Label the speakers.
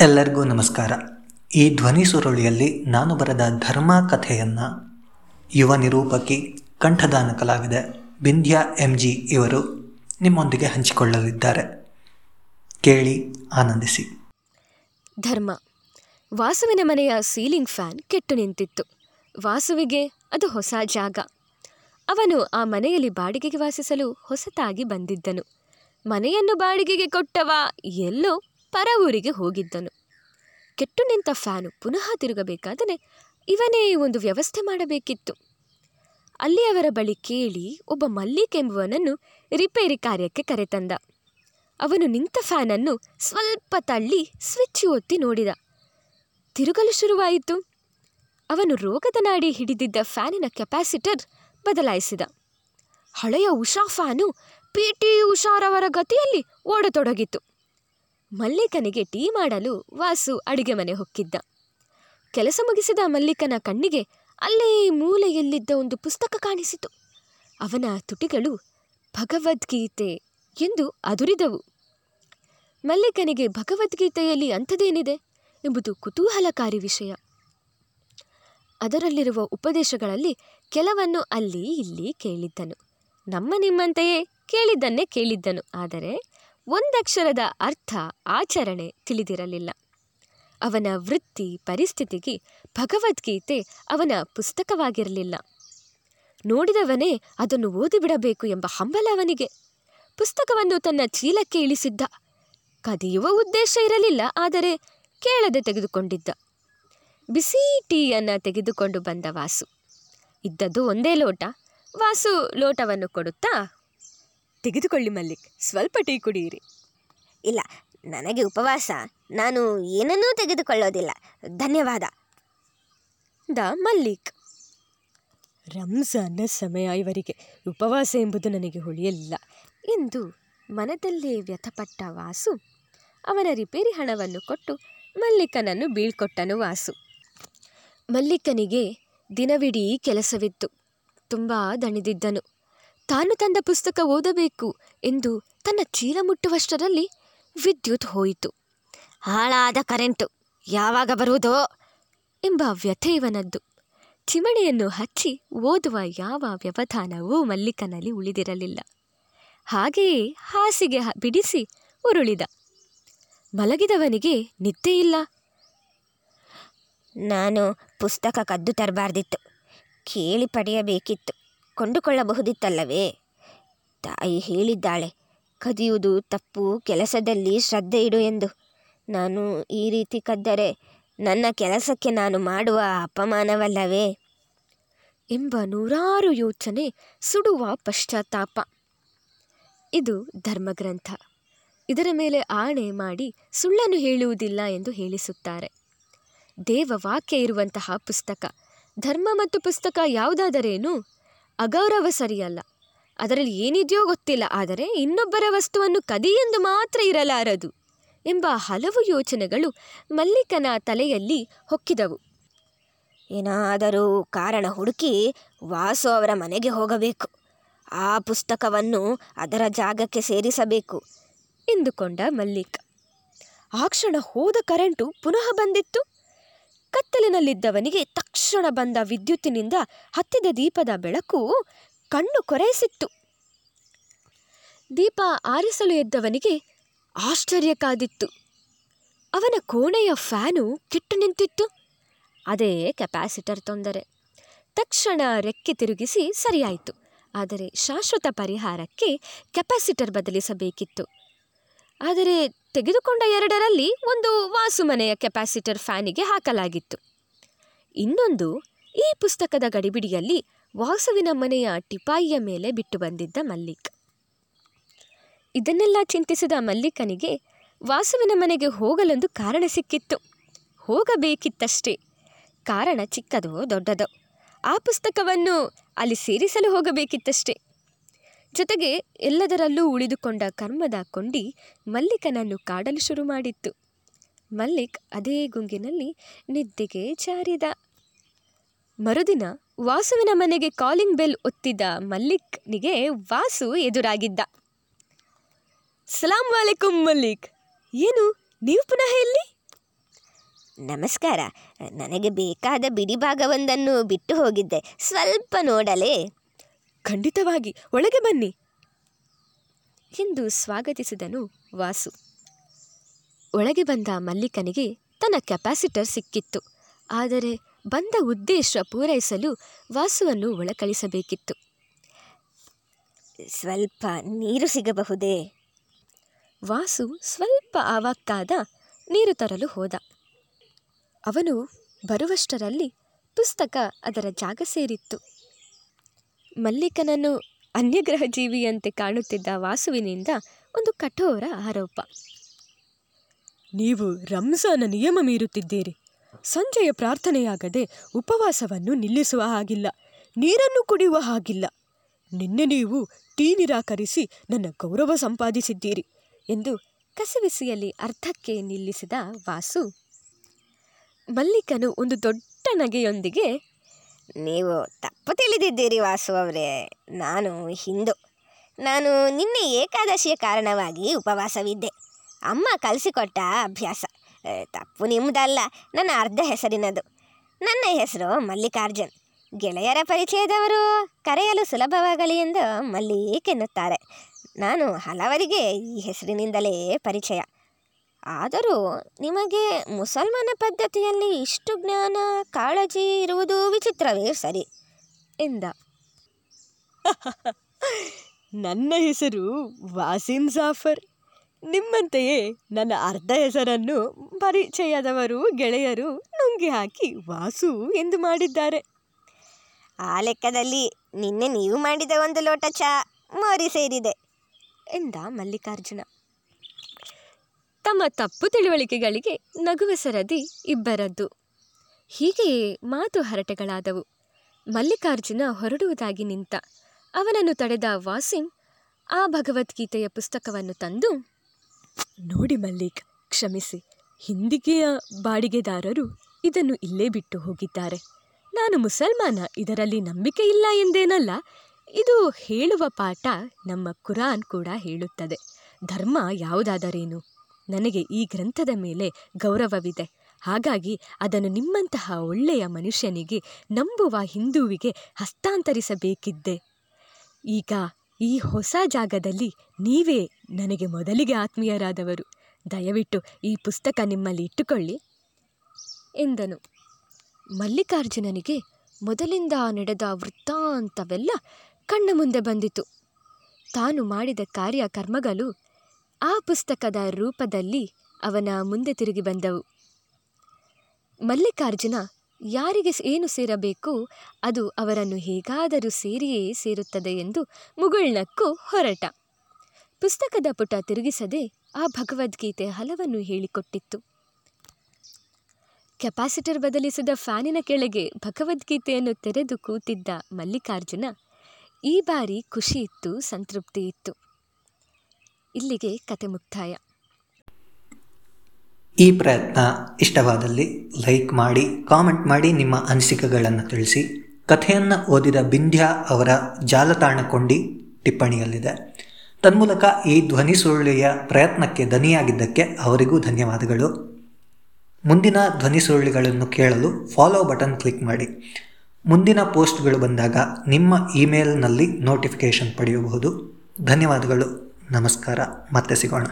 Speaker 1: ಎಲ್ಲರಿಗೂ ನಮಸ್ಕಾರ. ಈ ಧ್ವನಿ ಸುರುಳಿಯಲ್ಲಿ ನಾನು ಬರೆದ ಧರ್ಮ ಕಥೆಯನ್ನು ಯುವ ನಿರೂಪಕಿ ಕಂಠದಾನ ಕಲಾವಿದೆ ಬಿಂದ್ಯಾ ಎಂ ಜಿ ಇವರು ನಿಮ್ಮೊಂದಿಗೆ ಹಂಚಿಕೊಳ್ಳಲಿದ್ದಾರೆ. ಕೇಳಿ ಆನಂದಿಸಿ.
Speaker 2: ಧರ್ಮ. ವಾಸುವಿನ ಮನೆಯ ಸೀಲಿಂಗ್ ಫ್ಯಾನ್ ಕೆಟ್ಟು ನಿಂತಿತ್ತು. ವಾಸುವಿಗೆ ಅದು ಹೊಸ ಜಾಗ. ಅವನು ಆ ಮನೆಯಲ್ಲಿ ಬಾಡಿಗೆಗೆ ವಾಸಿಸಲು ಹೊಸತಾಗಿ ಬಂದಿದ್ದನು. ಮನೆಯನ್ನು ಬಾಡಿಗೆಗೆ ಕೊಟ್ಟವ ಎಲ್ಲೋ ಪರ ಊರಿಗೆ ಹೋಗಿದ್ದನು. ಕೆಟ್ಟು ನಿಂತ ಫ್ಯಾನು ಪುನಃ ತಿರುಗಬೇಕಾದರೆ ಇವನೇ ಒಂದು ವ್ಯವಸ್ಥೆ ಮಾಡಬೇಕಿತ್ತು. ಅಲ್ಲಿ ಅವರ ಬಳಿ ಕೇಳಿ ಒಬ್ಬ ಮಲ್ಲಿಕ್ ಎಂಬುವನನ್ನು ರಿಪೇರಿ ಕಾರ್ಯಕ್ಕೆ ಕರೆತಂದ. ಅವನು ನಿಂತ ಫ್ಯಾನನ್ನು ಸ್ವಲ್ಪ ತಳ್ಳಿ ಸ್ವಿಚ್ ಒತ್ತಿ ನೋಡಿದ. ತಿರುಗಲು ಶುರುವಾಯಿತು. ಅವನು ರೋಗದ ನಾಡಿ ಹಿಡಿದಿದ್ದ ಫ್ಯಾನಿನ ಕೆಪಾಸಿಟರ್ ಬದಲಾಯಿಸಿದ. ಹಳೆಯ ಉಷಾ ಫ್ಯಾನು ಪಿ ಟಿ ಉಷಾರವರ ಗತಿಯಲ್ಲಿ ಓಡತೊಡಗಿತು ಮಲ್ಲಿಕನಿಗೆ ಟೀ ಮಾಡಲು ವಾಸು ಅಡಿಗೆ ಮನೆ ಹೊಕ್ಕಿದ್ದ. ಕೆಲಸ ಮುಗಿಸಿದ ಮಲ್ಲಿಕನ ಕಣ್ಣಿಗೆ ಅಲ್ಲೇ ಮೂಲೆಯಲ್ಲಿದ್ದ ಒಂದು ಪುಸ್ತಕ ಕಾಣಿಸಿತು. ಅವನ ತುಟಿಗಳು ಭಗವದ್ಗೀತೆ ಎಂದು ಅದುರಿದವು. ಮಲ್ಲಿಕನಿಗೆ ಭಗವದ್ಗೀತೆಯಲ್ಲಿ ಅಂಥದೇನಿದೆ ಎಂಬುದು ಕುತೂಹಲಕಾರಿ ವಿಷಯ. ಅದರಲ್ಲಿರುವ ಉಪದೇಶಗಳಲ್ಲಿ ಕೆಲವನ್ನು ಅಲ್ಲಿ ಇಲ್ಲಿ ಕೇಳಿದ್ದನು. ನಮ್ಮ ನಿಮ್ಮಂತೆಯೇ ಕೇಳಿದ್ದನ್ನೇ ಕೇಳಿದ್ದನು. ಆದರೆ ಒಂದಕ್ಷರದ ಅರ್ಥ ಆಚರಣೆ ತಿಳಿದಿರಲಿಲ್ಲ. ಅವನ ವೃತ್ತಿ ಪರಿಸ್ಥಿತಿಗೆ ಭಗವದ್ಗೀತೆ ಅವನ ಪುಸ್ತಕವಾಗಿರಲಿಲ್ಲ. ನೋಡಿದವನೇ ಅದನ್ನು ಓದಿಬಿಡಬೇಕು ಎಂಬ ಹಂಬಲ ಅವನಿಗೆ. ಪುಸ್ತಕವನ್ನು ತನ್ನ ಚೀಲಕ್ಕೆ ಇಳಿಸಿದ್ದ. ಕದಿಯುವ ಉದ್ದೇಶ ಇರಲಿಲ್ಲ, ಆದರೆ ಕೇಳದೆ ತೆಗೆದುಕೊಂಡಿದ್ದ. ಬಿಸಿ ಟೀಯನ್ನು ತೆಗೆದುಕೊಂಡು ಬಂದ ವಾಸು. ಇದ್ದದ್ದು ಒಂದೇ ಲೋಟ. ವಾಸು ಲೋಟವನ್ನು ಕೊಡುತ್ತಾ ತೆಗೆದುಕೊಳ್ಳಿ ಮಲ್ಲಿಕ್ ಸ್ವಲ್ಪ ಟೀ ಕುಡಿಯಿರಿ.
Speaker 3: ಇಲ್ಲ ನನಗೆ ಉಪವಾಸ ನಾನು ಏನನ್ನೂ ತೆಗೆದುಕೊಳ್ಳೋದಿಲ್ಲ. ಧನ್ಯವಾದ.
Speaker 2: ದ ಮಲ್ಲಿಕ್. ರಂಜಾನ್ನ ಸಮಯ ಇವರಿಗೆ ಉಪವಾಸ ಎಂಬುದು ನನಗೆ ಹೊಳೆಯಲಿಲ್ಲ ಎಂದು ಮನದಲ್ಲೇ ವ್ಯಥಪಟ್ಟ ವಾಸು ಅವನ ರಿಪೇರಿ ಹಣವನ್ನು ಕೊಟ್ಟು ಮಲ್ಲಿಕನನ್ನು ಬೀಳ್ಕೊಟ್ಟನು ವಾಸು. ಮಲ್ಲಿಕನಿಗೆ ದಿನವಿಡೀ ಕೆಲಸವಿತ್ತು. ತುಂಬ ದಣಿದಿದ್ದನು. ತಾನು ತಂದ ಪುಸ್ತಕ ಓದಬೇಕು ಎಂದು ತನ್ನ ಚೀಲ ಮುಟ್ಟುವಷ್ಟರಲ್ಲಿ ವಿದ್ಯುತ್ ಹೋಯಿತು.
Speaker 3: ಹಾಳಾದ ಕರೆಂಟು ಯಾವಾಗ ಬರುವುದೋ
Speaker 2: ಎಂಬ ವ್ಯಥೆ ಇವನದ್ದು. ಚಿಮಣೆಯನ್ನು ಹಚ್ಚಿ ಓದುವ ಯಾವ ವ್ಯವಧಾನವೂ ಮಲ್ಲಿಕನಲ್ಲಿ ಉಳಿದಿರಲಿಲ್ಲ. ಹಾಗೆಯೇ ಹಾಸಿಗೆ ಬಿಡಿಸಿ ಉರುಳಿದ. ಮಲಗಿದವನಿಗೆ ನಿದ್ದೆ ಇಲ್ಲ.
Speaker 3: ನಾನು ಪುಸ್ತಕ ಕದ್ದು ತರಬಾರ್ದಿತ್ತು. ಕೇಳಿ ಪಡೆಯಬೇಕಿತ್ತು. ಕೊಂಡುಕೊಳ್ಳಬಹುದಿತ್ತಲ್ಲವೇ? ತಾಯಿ ಹೇಳಿದ್ದಾಳೆ, ಕದಿಯುವುದು ತಪ್ಪು, ಕೆಲಸದಲ್ಲಿ ಶ್ರದ್ಧೆ ಇಡು ಎಂದು. ನಾನು ಈ ರೀತಿ ಕದ್ದರೆ ನನ್ನ ಕೆಲಸಕ್ಕೆ ನಾನು ಮಾಡುವ ಅಪಮಾನವಲ್ಲವೇ?
Speaker 2: ಎಂಬ ನೂರಾರು ಯೋಚನೆ ಸುಡುವ ಪಶ್ಚಾತ್ತಾಪ. ಇದು ಧರ್ಮಗ್ರಂಥ. ಇದರ ಮೇಲೆ ಆಣೆ ಮಾಡಿ ಸುಳ್ಳನ್ನು ಹೇಳುವುದಿಲ್ಲ ಎಂದು ಹೇಳಿಸುತ್ತಾರೆ. ದೇವವಾಕ್ಯ ಇರುವಂತಹ ಪುಸ್ತಕ, ಧರ್ಮ ಮತ್ತು ಪುಸ್ತಕ ಯಾವುದಾದರೇನು? ಅಗೌರವ ಸರಿಯಲ್ಲ. ಅದರಲ್ಲಿ ಏನಿದೆಯೋ ಗೊತ್ತಿಲ್ಲ, ಆದರೆ ಇನ್ನೊಬ್ಬರ ವಸ್ತುವನ್ನು ಕದಿ ಎಂದು ಮಾತ್ರ ಇರಲಾರದು ಎಂಬ ಹಲವು ಯೋಚನೆಗಳು ಮಲ್ಲಿಕನ ತಲೆಯಲ್ಲಿ ಹೊಕ್ಕಿದವು.
Speaker 3: ಏನಾದರೂ ಕಾರಣ ಹುಡುಕಿ ವಾಸು ಅವರ ಮನೆಗೆ ಹೋಗಬೇಕು. ಆ ಪುಸ್ತಕವನ್ನು ಅದರ ಜಾಗಕ್ಕೆ ಸೇರಿಸಬೇಕು
Speaker 2: ಎಂದುಕೊಂಡ ಮಲ್ಲಿಕ. ಆ ಕ್ಷಣ ಹೋದ ಕರೆಂಟು ಪುನಃ ಬಂದಿತ್ತು. ಕತ್ತಲಿನಲ್ಲಿದ್ದವನಿಗೆ ತಕ್ಷಣ ಬಂದ ವಿದ್ಯುತ್ತಿನಿಂದ ಹತ್ತಿದ ದೀಪದ ಬೆಳಕು ಕಣ್ಣು ಕೊರೆಯಿಸಿತ್ತು. ದೀಪ ಆರಿಸಲು ಎದ್ದವನಿಗೆ ಆಶ್ಚರ್ಯ ಕಾದಿತ್ತು. ಅವನ ಕೋಣೆಯ ಫ್ಯಾನು ಕೆಟ್ಟು ನಿಂತಿತ್ತು. ಅದೇ ಕೆಪಾಸಿಟರ್ ತೊಂದರೆ. ತಕ್ಷಣ ರೆಕ್ಕೆ ತಿರುಗಿಸಿ ಸರಿಯಾಯಿತು. ಆದರೆ ಶಾಶ್ವತ ಪರಿಹಾರಕ್ಕೆ ಕೆಪಾಸಿಟರ್ ಬದಲಿಸಬೇಕಿತ್ತು. ಆದರೆ ತೆಗೆದುಕೊಂಡ ಎರಡರಲ್ಲಿ ಒಂದು ವಾಸುಮನೆಯ ಕೆಪಾಸಿಟರ್ ಫ್ಯಾನಿಗೆ ಹಾಕಲಾಗಿತ್ತು. ಇನ್ನೊಂದು ಈ ಪುಸ್ತಕದ ಗಡಿಬಿಡಿಯಲ್ಲಿ ವಾಸುವಿನ ಮನೆಯ ಟಿಪಾಯಿಯ ಮೇಲೆ ಬಿಟ್ಟು ಬಂದಿದ್ದ ಮಲ್ಲಿಕ್. ಇದನ್ನೆಲ್ಲ ಚಿಂತಿಸಿದ ಮಲ್ಲಿಕನಿಗೆ ವಾಸುವಿನ ಮನೆಗೆ ಹೋಗಲೊಂದು ಕಾರಣ ಸಿಕ್ಕಿತ್ತು. ಹೋಗಬೇಕಿತ್ತಷ್ಟೇ. ಕಾರಣ ಚಿಕ್ಕದೋ ದೊಡ್ಡದೋ. ಆ ಪುಸ್ತಕವನ್ನು ಅಲ್ಲಿ ಸೇರಿಸಲು ಹೋಗಬೇಕಿತ್ತಷ್ಟೇ. ಜೊತೆಗೆ ಎಲ್ಲದರಲ್ಲೂ ಉಳಿದುಕೊಂಡ ಕರ್ಮದ ಕೊಂಡಿ ಮಲ್ಲಿಕನನ್ನು ಕಾಡಲು ಶುರು ಮಾಡಿತ್ತು. ಮಲ್ಲಿಕ್ ಅದೇ ಗುಂಗಿನಲ್ಲಿ ನಿದ್ದೆಗೆ ಜಾರಿದ. ಮರುದಿನ ವಾಸುವಿನ ಮನೆಗೆ ಕಾಲಿಂಗ್ ಬೆಲ್ ಒತ್ತಿದ ಮಲ್ಲಿಕ್ನಿಗೆ ವಾಸು ಎದುರಾಗಿದ್ದ. ಸಲಾಂ ವಾಲೇಕುಂ ಮಲ್ಲಿಕ್, ಏನು ನೀವು ಪುನಃ ಎಲ್ಲಿ?
Speaker 3: ನಮಸ್ಕಾರ, ನನಗೆ ಬೇಕಾದ ಬಿಡಿಭಾಗವೊಂದನ್ನು ಬಿಟ್ಟು ಹೋಗಿದ್ದೆ. ಸ್ವಲ್ಪ ನೋಡಲೇ.
Speaker 2: ಖಂಡಿತವಾಗಿ ಒಳಗೆ ಬನ್ನಿ. ಎಂದು ಸ್ವಾಗತಿಸಿದನು ವಾಸು. ಒಳಗೆ ಬಂದ ಮಲ್ಲಿಕನಿಗೆ ತನ್ನ ಕೆಪಾಸಿಟರ್ ಸಿಕ್ಕಿತ್ತು. ಆದರೆ ಬಂದ ಉದ್ದೇಶ ಪೂರೈಸಲು ವಾಸುವನ್ನು ಒಳಕಳಿಸಬೇಕಿತ್ತು.
Speaker 3: ಸ್ವಲ್ಪ ನೀರು ಸಿಗಬಹುದೇ?
Speaker 2: ವಾಸು ಸ್ವಲ್ಪ ಆವಾಕ್ಕಾದ ನೀರು ತರಲು ಹೋದ. ಅವನು ಬರುವಷ್ಟರಲ್ಲಿ ಪುಸ್ತಕ ಅದರ ಜಾಗ ಸೇರಿತ್ತು. ಮಲ್ಲಿಕನನ್ನು ಅನ್ಯಗ್ರಹ ಜೀವಿಯಂತೆ ಕಾಣುತ್ತಿದ್ದ ವಾಸುವಿನಿಂದ ಒಂದು ಕಠೋರ ಆರೋಪ.
Speaker 4: ನೀವು ರಂಜಾನ ನಿಯಮ ಮೀರುತ್ತಿದ್ದೀರಿ. ಸಂಜೆಯ ಪ್ರಾರ್ಥನೆಯಾಗದೆ ಉಪವಾಸವನ್ನು ನಿಲ್ಲಿಸುವ ಹಾಗಿಲ್ಲ. ನೀರನ್ನು ಕುಡಿಯುವ ಹಾಗಿಲ್ಲ. ನಿನ್ನೆ ನೀವು ಟೀ ನಿರಾಕರಿಸಿ ನನ್ನ ಗೌರವ ಸಂಪಾದಿಸಿದ್ದೀರಿ
Speaker 2: ಎಂದು ಕಸಿವಿಸಿಯಲ್ಲಿ ಅರ್ಧಕ್ಕೆ ನಿಲ್ಲಿಸಿದ ವಾಸು, ಮಲ್ಲಿಕನು ಒಂದು ದೊಡ್ಡ ನಗೆಯೊಂದಿಗೆ
Speaker 3: ನೀವು ತಪ್ಪು ತಿಳಿದಿದ್ದೀರಿ ವಾಸು ಅವರೇ. ನಾನು ಹಿಂದೂ. ನಾನು ನಿನ್ನೆ ಏಕಾದಶಿಯ ಕಾರಣವಾಗಿ ಉಪವಾಸವಿದ್ದೆ. ಅಮ್ಮ ಕಲಿಸಿಕೊಟ್ಟ ಅಭ್ಯಾಸ. ತಪ್ಪು ನಿಮ್ಮದಲ್ಲ ನನ್ನ ಅರ್ಧ ಹೆಸರಿನದು. ನನ್ನ ಹೆಸರು ಮಲ್ಲಿಕಾರ್ಜುನ್. ಗೆಳೆಯರ ಪರಿಚಯದವರು ಕರೆಯಲು ಸುಲಭವಾಗಲಿ ಎಂದು ಮಲ್ಲಿಕ್ ಎನ್ನುತ್ತಾರೆ ನಾನು ಹಲವರಿಗೆ ಈ ಹೆಸರಿನಿಂದಲೇ ಪರಿಚಯ. ಆದರೂ ನಿಮಗೆ ಮುಸಲ್ಮಾನ ಪದ್ಧತಿಯಲ್ಲಿ ಇಷ್ಟು ಜ್ಞಾನ, ಕಾಳಜಿ ಇರುವುದು ವಿಚಿತ್ರವೇ ಸರಿ,
Speaker 2: ಎಂದ.
Speaker 4: ನನ್ನ ಹೆಸರು ವಾಸಿಂ ಜಾಫರ್. ನಿಮ್ಮಂತೆಯೇ ನನ್ನ ಅರ್ಧ ಹೆಸರನ್ನು ಪರಿಚಯದವರು, ಗೆಳೆಯರು ನುಂಗಿ ಹಾಕಿ ವಾಸು ಎಂದು ಮಾಡಿದ್ದಾರೆ.
Speaker 3: ಆ ಲೆಕ್ಕದಲ್ಲಿ ನಿನ್ನೆ ನೀವು ಮಾಡಿದ ಒಂದು ಲೋಟ ಚಾ ಮೋರಿ ಸೇರಿದೆ,
Speaker 2: ಎಂದ ಮಲ್ಲಿಕಾರ್ಜುನ. ತಮ್ಮ ತಪ್ಪು ತಿಳುವಳಿಕೆಗಳಿಗೆ ನಗುವ ಸರದಿ ಇಬ್ಬರದ್ದು. ಹೀಗೆಯೇ ಮಾತು ಹರಟೆಗಳಾದವು. ಮಲ್ಲಿಕಾರ್ಜುನ ಹೊರಡುವುದಾಗಿ ನಿಂತ ಅವನನ್ನು ತಡೆದ ವಾಸಿಂ ಆ ಭಗವದ್ಗೀತೆಯ ಪುಸ್ತಕವನ್ನು ತಂದು,
Speaker 4: ನೋಡಿ ಮಲ್ಲಿಕ್, ಕ್ಷಮಿಸಿ. ಹಿಂದಿಗೆಯ ಬಾಡಿಗೆದಾರರು ಇದನ್ನು ಇಲ್ಲೇ ಬಿಟ್ಟು ಹೋಗಿದ್ದಾರೆ. ನಾನು ಮುಸಲ್ಮಾನ, ಇದರಲ್ಲಿ ನಂಬಿಕೆ ಇಲ್ಲ ಎಂದೇನಲ್ಲ. ಇದು ಹೇಳುವ ಪಾಠ ನಮ್ಮ ಕುರಾನ್ ಕೂಡ ಹೇಳುತ್ತದೆ. ಧರ್ಮ ಯಾವುದಾದರೇನು? ನನಗೆ ಈ ಗ್ರಂಥದ ಮೇಲೆ ಗೌರವವಿದೆ. ಹಾಗಾಗಿ ಅದನ್ನು ನಿಮ್ಮಂತಹ ಒಳ್ಳೆಯ ಮನುಷ್ಯನಿಗೆ, ನಂಬುವ ಹಿಂದೂವಿಗೆ ಹಸ್ತಾಂತರಿಸಬೇಕಿದ್ದೆ. ಈಗ ಈ ಹೊಸ ಜಾಗದಲ್ಲಿ ನೀವೇ ನನಗೆ ಮೊದಲಿಗೆ ಆತ್ಮೀಯರಾದವರು. ದಯವಿಟ್ಟು ಈ ಪುಸ್ತಕ ನಿಮ್ಮಲ್ಲಿ ಇಟ್ಟುಕೊಳ್ಳಿ.
Speaker 2: ಎಂದನು. ಮಲ್ಲಿಕಾರ್ಜುನನಿಗೆ ಮೊದಲಿಂದ ನಡೆದ ವೃತ್ತಾಂತವೆಲ್ಲ ಕಣ್ಣ ಮುಂದೆ ಬಂದಿತು. ತಾನು ಮಾಡಿದ ಕಾರ್ಯ ಕರ್ಮಗಳು ಆ ಪುಸ್ತಕದ ರೂಪದಲ್ಲಿ ಅವನ ಮುಂದೆ ತಿರುಗಿ ಬಂದವು. ಮಲ್ಲಿಕಾರ್ಜುನ ಯಾರಿಗೆ ಏನು ಸೇರಬೇಕು ಅದು ಅವರನ್ನು ಹೇಗಾದರೂ ಸೇರಿಯೇ ಸೇರುತ್ತದೆ ಎಂದು ಮುಗುಳ್ನಕ್ಕೂ ಹೊರಟ. ಪುಸ್ತಕದ ಪುಟ ತಿರುಗಿಸದೆ ಆ ಭಗವದ್ಗೀತೆ ಹಲವನ್ನು ಹೇಳಿಕೊಟ್ಟಿತ್ತು. ಕೆಪಾಸಿಟರ್ ಬದಲಿಸಿದ ಫ್ಯಾನಿನ ಕೆಳಗೆ ಭಗವದ್ಗೀತೆಯನ್ನು ತೆರೆದು ಕೂತಿದ್ದ ಮಲ್ಲಿಕಾರ್ಜುನ ಈ ಬಾರಿ ಖುಷಿ ಇತ್ತು, ಸಂತೃಪ್ತಿ ಇತ್ತು. ಇಲ್ಲಿಗೆ ಕತೆ ಮುಕ್ತಾಯ.
Speaker 1: ಈ ಪ್ರಯತ್ನ ಇಷ್ಟವಾದಲ್ಲಿ ಲೈಕ್ ಮಾಡಿ, ಕಾಮೆಂಟ್ ಮಾಡಿ ನಿಮ್ಮ ಅನಿಸಿಕೆಗಳನ್ನು ತಿಳಿಸಿ. ಕಥೆಯನ್ನು ಓದಿದ ಬಿಂದ್ಯಾ ಅವರ ಜಾಲತಾಣ ಕೊಂಡಿ ಟಿಪ್ಪಣಿಯಲ್ಲಿದೆ. ತನ್ಮೂಲಕ ಈ ಧ್ವನಿ ಸುರುಳಿಯ ಪ್ರಯತ್ನಕ್ಕೆ ದನಿಯಾಗಿದ್ದಕ್ಕೆ ಅವರಿಗೂ ಧನ್ಯವಾದಗಳು. ಮುಂದಿನ ಧ್ವನಿ ಸುರುಳಿಗಳನ್ನು ಕೇಳಲು ಫಾಲೋ ಬಟನ್ ಕ್ಲಿಕ್ ಮಾಡಿ. ಮುಂದಿನ ಪೋಸ್ಟ್ಗಳು ಬಂದಾಗ ನಿಮ್ಮ ಇಮೇಲ್ನಲ್ಲಿ ನೋಟಿಫಿಕೇಷನ್ ಪಡೆಯಬಹುದು. ಧನ್ಯವಾದಗಳು. ನಮಸ್ಕಾರ ಮತ್ತೆ ಸಿಗೋಣ.